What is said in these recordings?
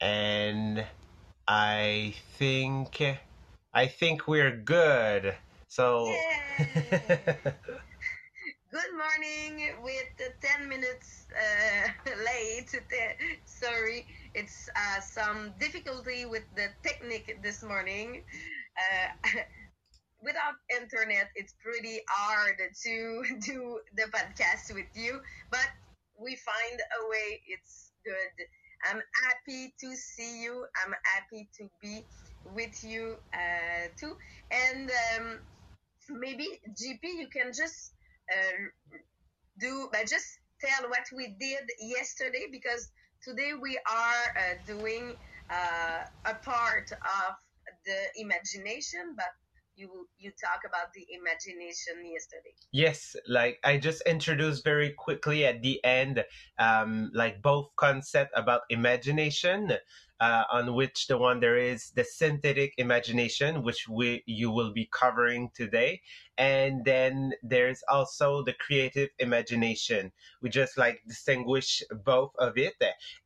and I think I think we're good. So Good morning with the 10 minutes uh, late. Sorry, it's uh, some difficulty with the technique this morning. Uh, without internet, it's pretty hard to do the podcast with you, but we find a way. It's good. I'm happy to see you. I'm happy to be with you uh, too. And um, maybe JP, you can just uh, do, but just tell what we did yesterday because today we are uh, doing uh, a part of the imagination, but you you talk about the imagination yesterday. Yes, like I just introduced very quickly at the end, um, like both concept about imagination, uh, on which the one there is the synthetic imagination, which we you will be covering today, and then there's also the creative imagination. We just like distinguish both of it,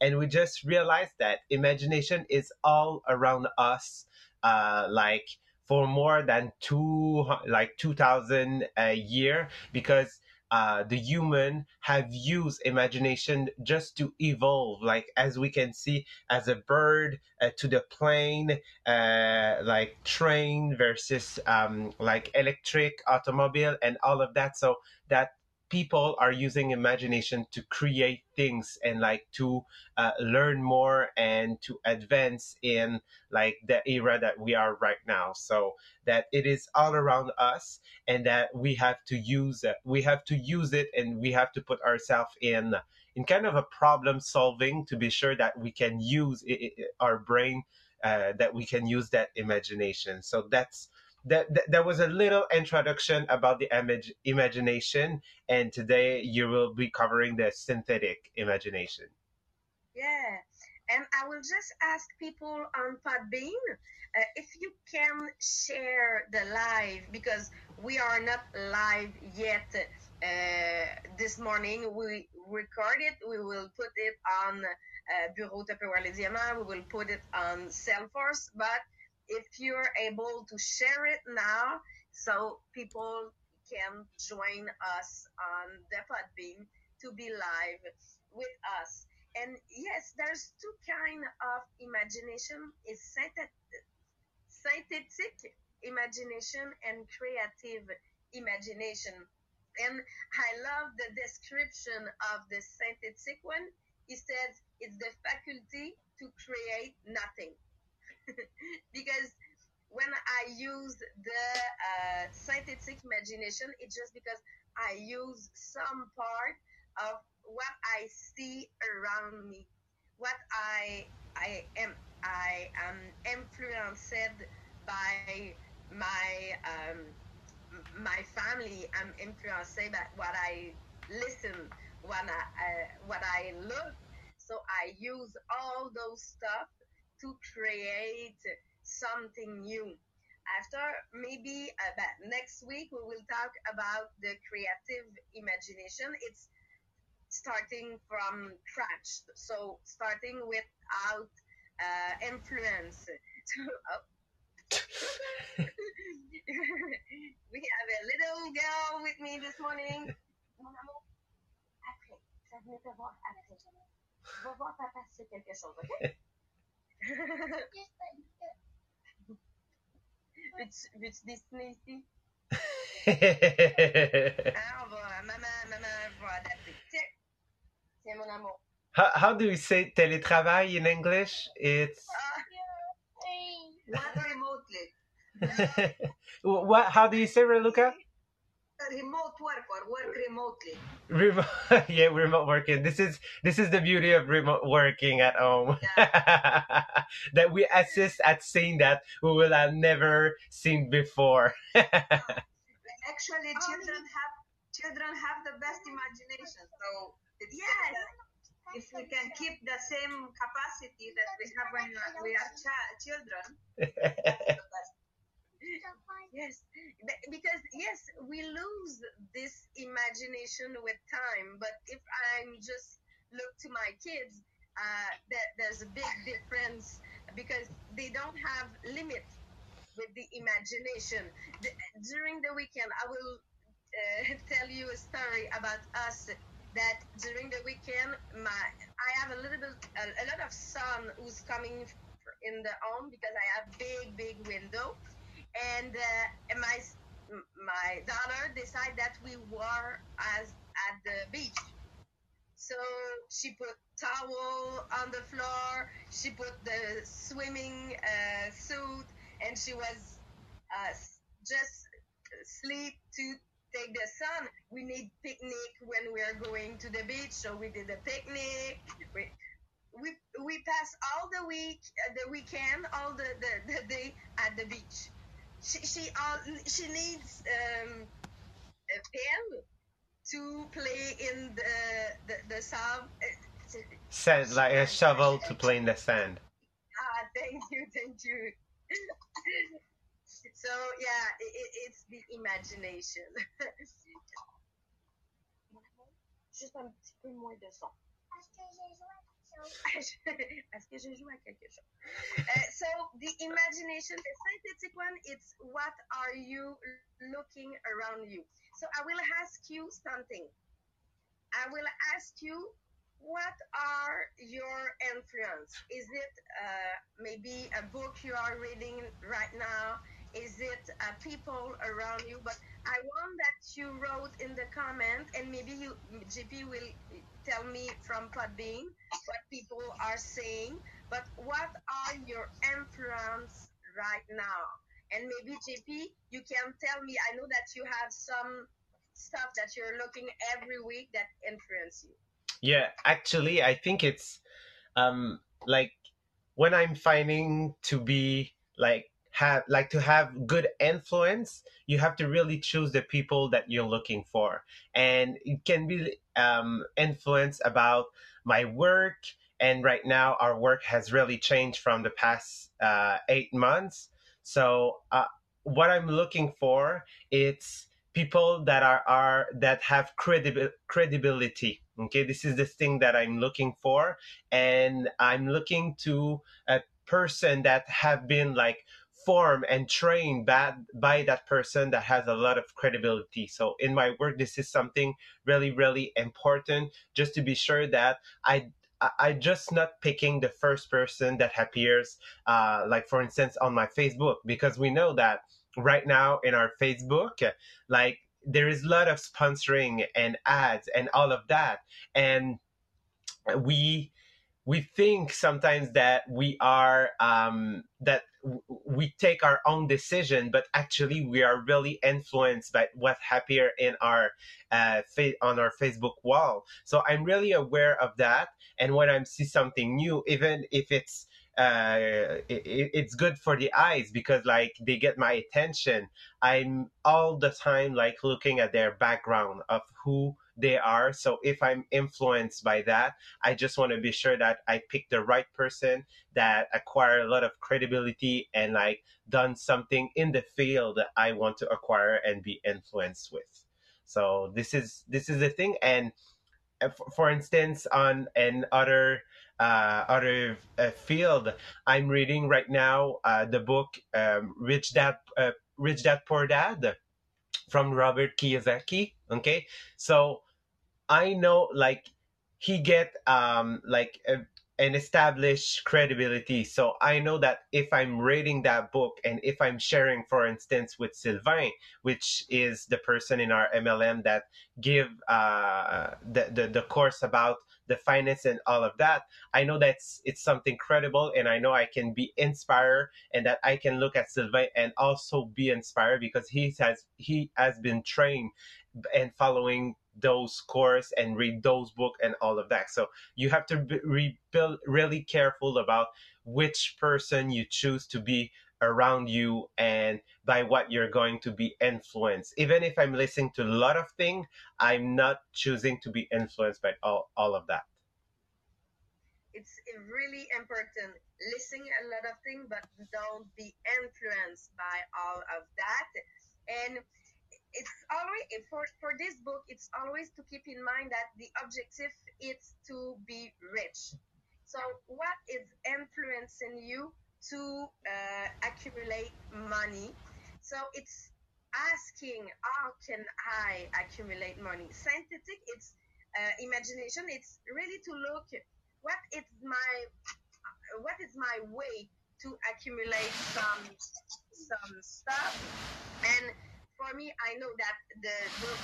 and we just realized that imagination is all around us, uh, like for more than two like 2000 a year because uh, the human have used imagination just to evolve like as we can see as a bird uh, to the plane uh, like train versus um, like electric automobile and all of that. So that people are using imagination to create things and like to uh, learn more and to advance in like the era that we are right now. So that it is all around us and that we have to use it. We have to use it and we have to put ourselves in in kind of a problem solving to be sure that we can use it, it, our brain uh, that we can use that imagination. So that's there was a little introduction about the image imagination and today you will be covering the synthetic imagination Yeah, and I will just ask people on Podbean uh, if you can share the live because we are not live yet. Uh, this morning we record it. We will put it on uh, Bureau Tupperware Les. We will put it on Salesforce. But if you're able to share it now, so people can join us on the Podbean to be live with us. And yes, there's two kind of imagination: is synthetic, imagination and creative imagination. And I love the description of the synthetic one. He says it's the faculty to create nothing. because when I use the uh, synthetic imagination, it's just because I use some part of what I see around me, what I I am I am influenced by my um, my family. I'm influenced by what I listen, what I uh, what I look. So I use all those stuff to create something new. After maybe next week, we will talk about the creative imagination. It's starting from scratch, so starting without uh, influence. oh. we have a little girl with me this morning. Mon amour, après, ça venait te voir après. Vais voir papa si c'est quelque chose, ok? Veux-tu veux-tu dessiner ici? Ah, on va, maman, maman va adapter. Tiens, tiens mon amour. how, how do we say teletravail in english it's Not remotely. what how do you say Reluca? Remote work or work uh, remotely. remote yeah remote working this is this is the beauty of remote working at home that we assist at seeing that we will have never seen before Actually, children have children have the best imagination. So it's yes. If we can keep the same capacity that we have when we are chi- children, the best. Yes, because yes, we lose this imagination with time. But if I'm just look to my kids, uh, there, there's a big difference because they don't have limit with the imagination. The, during the weekend, I will uh, tell you a story about us that during the weekend, my I have a little bit a, a lot of sun who's coming in the home because I have big big window, and, uh, and my my daughter decided that we were as at the beach. So she put towel on the floor. She put the swimming uh, suit, and she was uh, just sleep to take the sun. We need picnic when we are going to the beach, so we did a picnic. We we, we pass all the week, uh, the weekend, all the, the, the day at the beach. She she uh, she needs um, a pen to play in the the, the sand. Uh, sand like a shovel to play in the sand. Ah, thank you, thank you. So yeah, it, it's the imagination. Juste un petit peu moins de son. Est-ce que j'ai joué à quelque chose? Uh, so the imagination, the synthetic one, it's what are you looking around you. So I will ask you something. I will ask you what are your influence? Is it uh, maybe a book you are reading right now? Is it uh, people around you? But I want that you wrote in the comment, and maybe you, JP will tell me from Podbean what people are saying. But what are your influence right now? And maybe JP, you can tell me. I know that you have some stuff that you're looking every week that influence you. Yeah, actually, I think it's um like when I'm finding to be like have like to have good influence you have to really choose the people that you're looking for. And it can be um, influence about my work. And right now our work has really changed from the past uh, eight months. So uh, what i'm looking for it's people that are, are that have credibil- credibility. Okay? This is the thing that i'm looking for. And i'm looking to a person that have been like formed and trained by, by that person that has a lot of credibility. So in my work, this is something really, really important just to be sure that I I just not picking the first person that appears, uh, like for instance on my Facebook, because we know that right now in our Facebook, like there is a lot of sponsoring and ads and all of that, and we we think sometimes that we are um, that we take our own decision, but actually we are really influenced by what happier in our uh, on our Facebook wall. So I'm really aware of that, and when I see something new, even if it's uh, it, it's good for the eyes because like they get my attention. I'm all the time like looking at their background of who they are. So if I'm influenced by that, I just want to be sure that I pick the right person that acquire a lot of credibility and like done something in the field that I want to acquire and be influenced with. So this is this is the thing. And uh, for instance, on an other uh, other uh, field, I'm reading right now uh, the book um, Rich Dad uh, Rich Dad Poor Dad from Robert Kiyosaki. Okay, so I know like he get um like a, an established credibility. So I know that if I'm reading that book and if I'm sharing, for instance, with Sylvain, which is the person in our MLM that give uh, the, the the course about the finance and all of that, I know that's it's something credible, and I know I can be inspired, and that I can look at Sylvain and also be inspired because he has he has been trained and following those course and read those book and all of that. So you have to be really careful about which person you choose to be around you and by what you're going to be influenced. Even if i'm listening to a lot of things i'm not choosing to be influenced by all, all of that. It's really important listening a lot of things but don't be influenced by all of that. And it's always for for this book it's always to keep in mind that the objective is to be rich So, what is influencing you to uh, accumulate money? So, it's asking, how can I accumulate money? Synthetic, it's uh, imagination. It's really to look what is my what is my way to accumulate some some stuff. And for me, I know that the book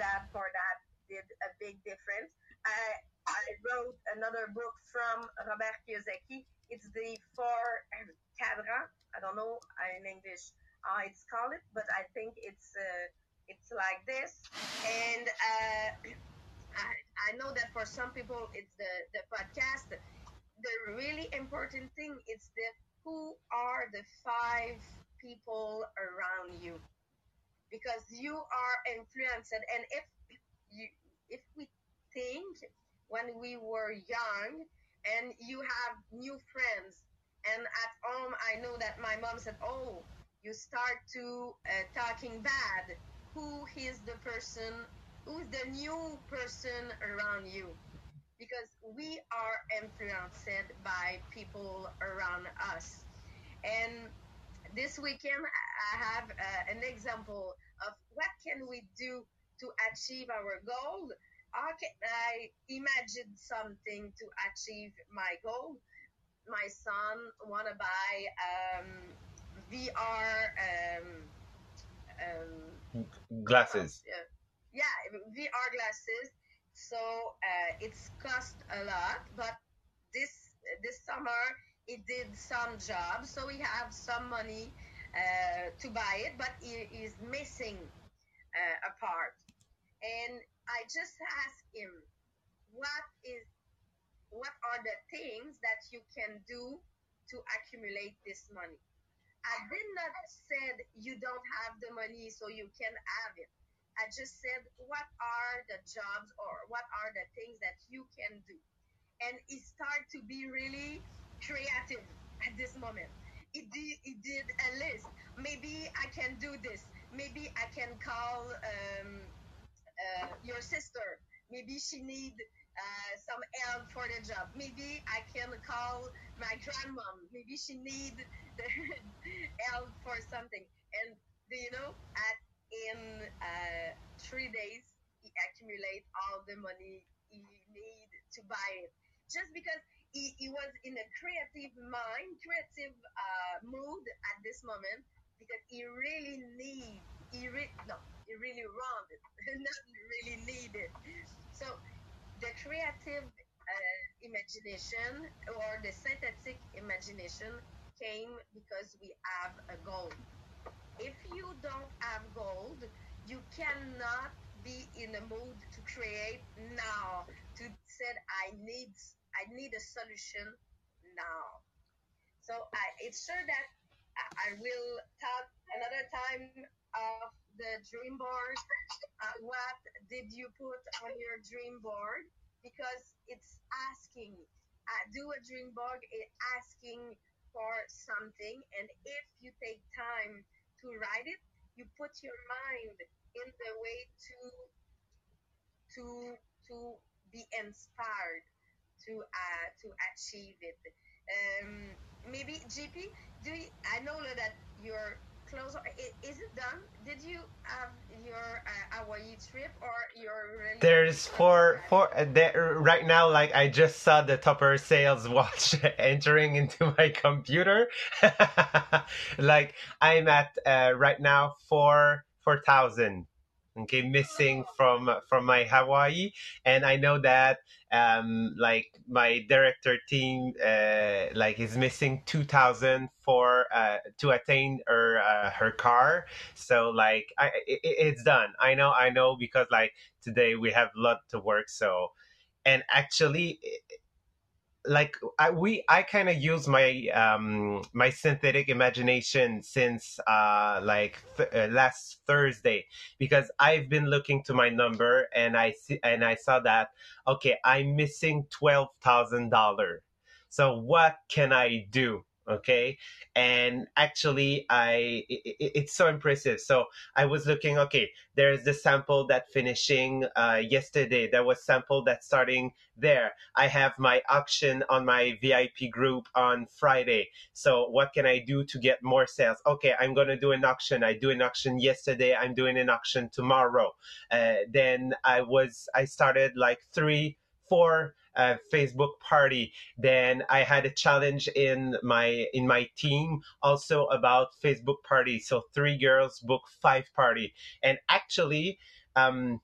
Dad Poor Dad did a big difference. I I wrote another book from Robert Kiyosaki. It's the Four Cadre. I don't know in English how it's called it, but I think it's uh, it's like this. And uh, I, I know that for some people it's the the podcast. The really important thing is the who are the five people around you because you are influenced. And if you if we think when we were young and you have new friends and at home i know that my mom said oh you start to uh, talking bad. Who is the person who's the new person around you? Because we are influenced by people around us. And this weekend i have uh, an example of what can we do to achieve our goal how can I imagine something to achieve my goal? My son wanna buy um, VR um, um, glasses. Uh, yeah, VR glasses. So uh, it's cost a lot, but this this summer he did some jobs, so we have some money uh, to buy it, but he is missing uh, a part. And I just asked him, what is, what are the things that you can do to accumulate this money? I did not said you don't have the money so you can have it. I just said what are the jobs or what are the things that you can do. And he started to be really creative at this moment. He did, he did a list. Maybe I can do this. Maybe I can call um, uh, your sister. Maybe she need uh, some help for the job. Maybe I can call my grandmom. Maybe she need help for something. And do you know, at in uh, three days, he accumulate all the money he need to buy it. Just because he, he was in a creative mind, creative uh, mood at this moment, because he really need, he re- no, he really wanted, not really needed. So the creative uh, imagination or the synthetic imagination came because we have a goal. If you don't have gold, you cannot be in a mood to create now. To said I need I need a solution now. So I, it's sure that I, I will talk another time of the dream board. Uh, what did you put on your dream board? Because it's asking. Uh, do a dream board it asking for something, and if you take time to write it, you put your mind in the way to to to be inspired to uh, to achieve it. Um, maybe JP, do you, I know that you're. Is it done? Did you have your uh, Hawaii trip or your? Really There's four four uh, there right now. Like I just saw the topper sales watch entering into my computer. like I'm at uh, right now four four thousand okay missing from from my hawaii. And i know that um like my director team uh like is missing 2000 for uh to attain her uh, her car. So like i it, it's done. I know i know because like today we have a lot to work so. And actually like I we I kind of use my um my synthetic imagination since uh like th- uh, last Thursday because I've been looking to my number and I see and I saw that okay I'm missing twelve thousand dollar so what can I do okay? And actually i it, it's so impressive. So i was looking okay there's the sample that finishing uh, yesterday. There was sample that starting there. I have my auction on my vip group on friday. So what can i do to get more sales? Okay i'm going to do an auction. I do an auction yesterday. I'm doing an auction tomorrow. Uh, then i was i started like three four Facebook party. Then I had a challenge in my in my team also about Facebook party. So three girls book five party, and actually. Um,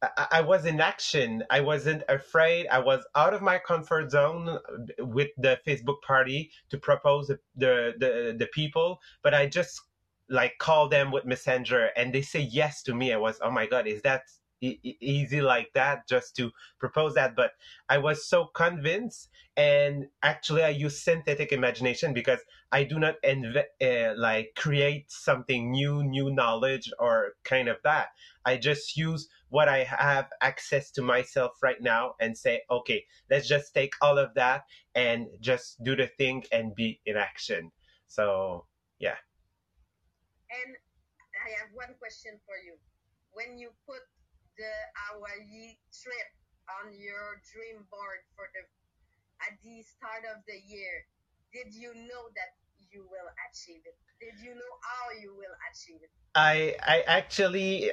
I, I was in action. I wasn't afraid. I was out of my comfort zone with the Facebook party to propose the, the, the, the people, but I just like call them with messenger and they say yes to me i was oh my god is that easy like that just to propose that but i was so convinced and actually i use synthetic imagination because i do not uh, like create something new new knowledge or kind of that. I just use what i have access to myself right now and say okay let's just take all of that and just do the thing and be in action. So yeah. And i have one question for you. When you put the Hawaii trip on your dream board for the at the start of the year, did you know that you will achieve it? Did you know how you will achieve it? I I actually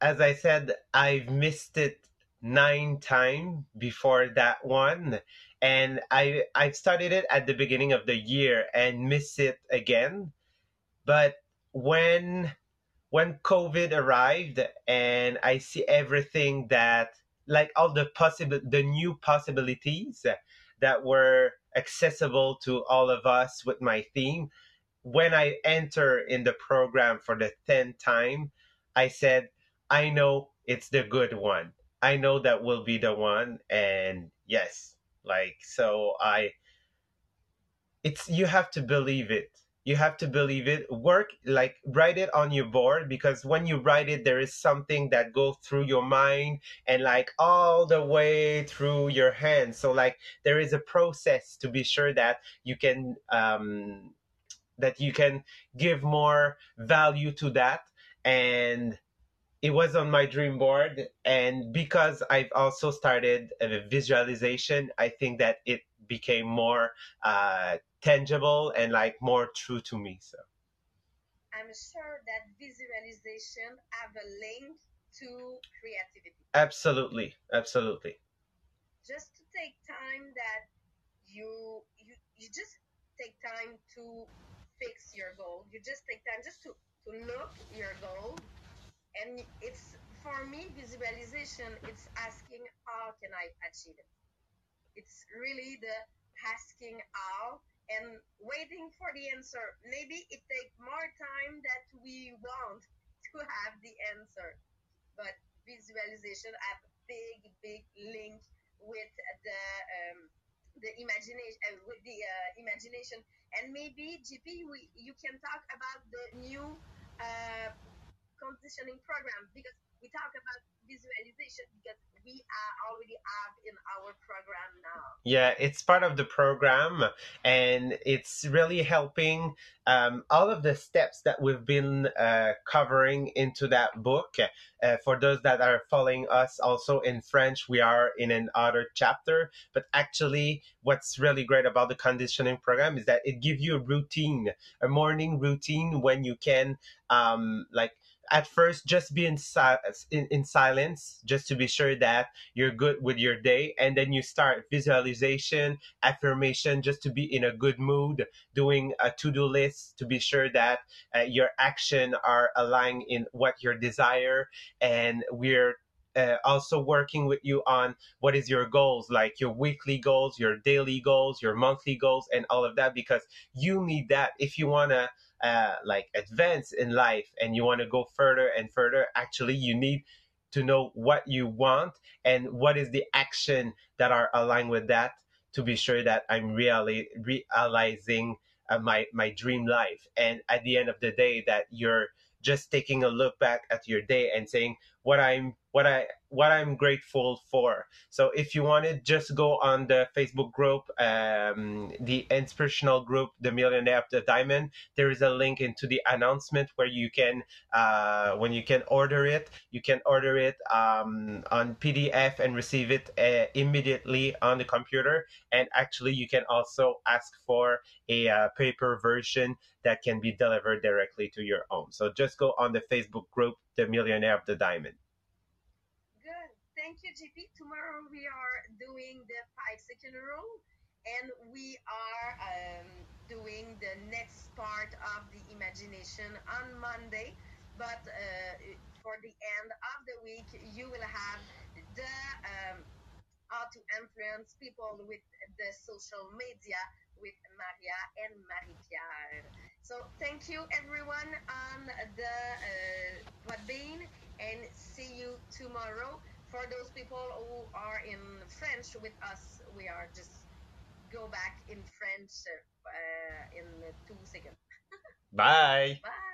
as I said, I've missed it nine times before that one. And I I've started it at the beginning of the year and miss it again. But when when COVID arrived and I see everything that like all the possible the new possibilities that were accessible to all of us with my theme when i enter in the program for the 10th time i said i know it's the good one. I know that will be the one and yes like so i it's you have to believe it you have to believe it. Work like write it on your board because when you write it there is something that goes through your mind and like all the way through your hands so like there is a process to be sure that you can um that you can give more value to that. And it was on my dream board and because i've also started a visualization i think that it became more uh, tangible and like more true to me. So I'm sure that visualization have a link to creativity. Absolutely, absolutely. Just to take time that you you you just take time to fix your goal. You just take time just to to look your goal, and it's for me visualization. It's asking how can I achieve it it's really the asking how and waiting for the answer. Maybe it takes more time that we want to have the answer, but visualization have a big, big link with the um, the imagination uh, with the uh, imagination. And maybe JP, we, you can talk about the new uh, conditioning program because we talk about visualization because we are already have in our program now. Yeah, it's part of the program, and it's really helping um, all of the steps that we've been uh, covering into that book. Uh, for those that are following us also in French, we are in another chapter. But actually, what's really great about the conditioning program is that it gives you a routine, a morning routine when you can, um, like, at first just be in, in, in silence just to be sure that you're good with your day and then you start visualization affirmation just to be in a good mood doing a to-do list to be sure that uh, your action are aligned in what your desire and we're uh, also working with you on what is your goals like your weekly goals your daily goals your monthly goals and all of that because you need that. If you want to uh, like advance in life and you want to go further and further, actually you need to know what you want and what is the action that are aligned with that to be sure that I'm really realizing uh, my my dream life. And at the end of the day, that you're just taking a look back at your day and saying what I'm what I what I'm grateful for. So if you want it, just go on the Facebook group, um, the inspirational group, the Millionaire of the Diamond. There is a link into the announcement where you can uh, when you can order it. You can order it um, on PDF and receive it uh, immediately on the computer. And actually, you can also ask for a uh, paper version that can be delivered directly to your home. So just go on the Facebook group, The Millionaire of the Diamond. Thank you, JP. Tomorrow we are doing the five second rule and we are um, doing the next part of the imagination on Monday. But uh, for the end of the week, you will have the um, how to influence people with the social media with Maria and Marie-Pier. So thank you everyone on the uh, and see you tomorrow. For those people who are in French with us, we are just go back in French uh, in two seconds. Bye. Bye.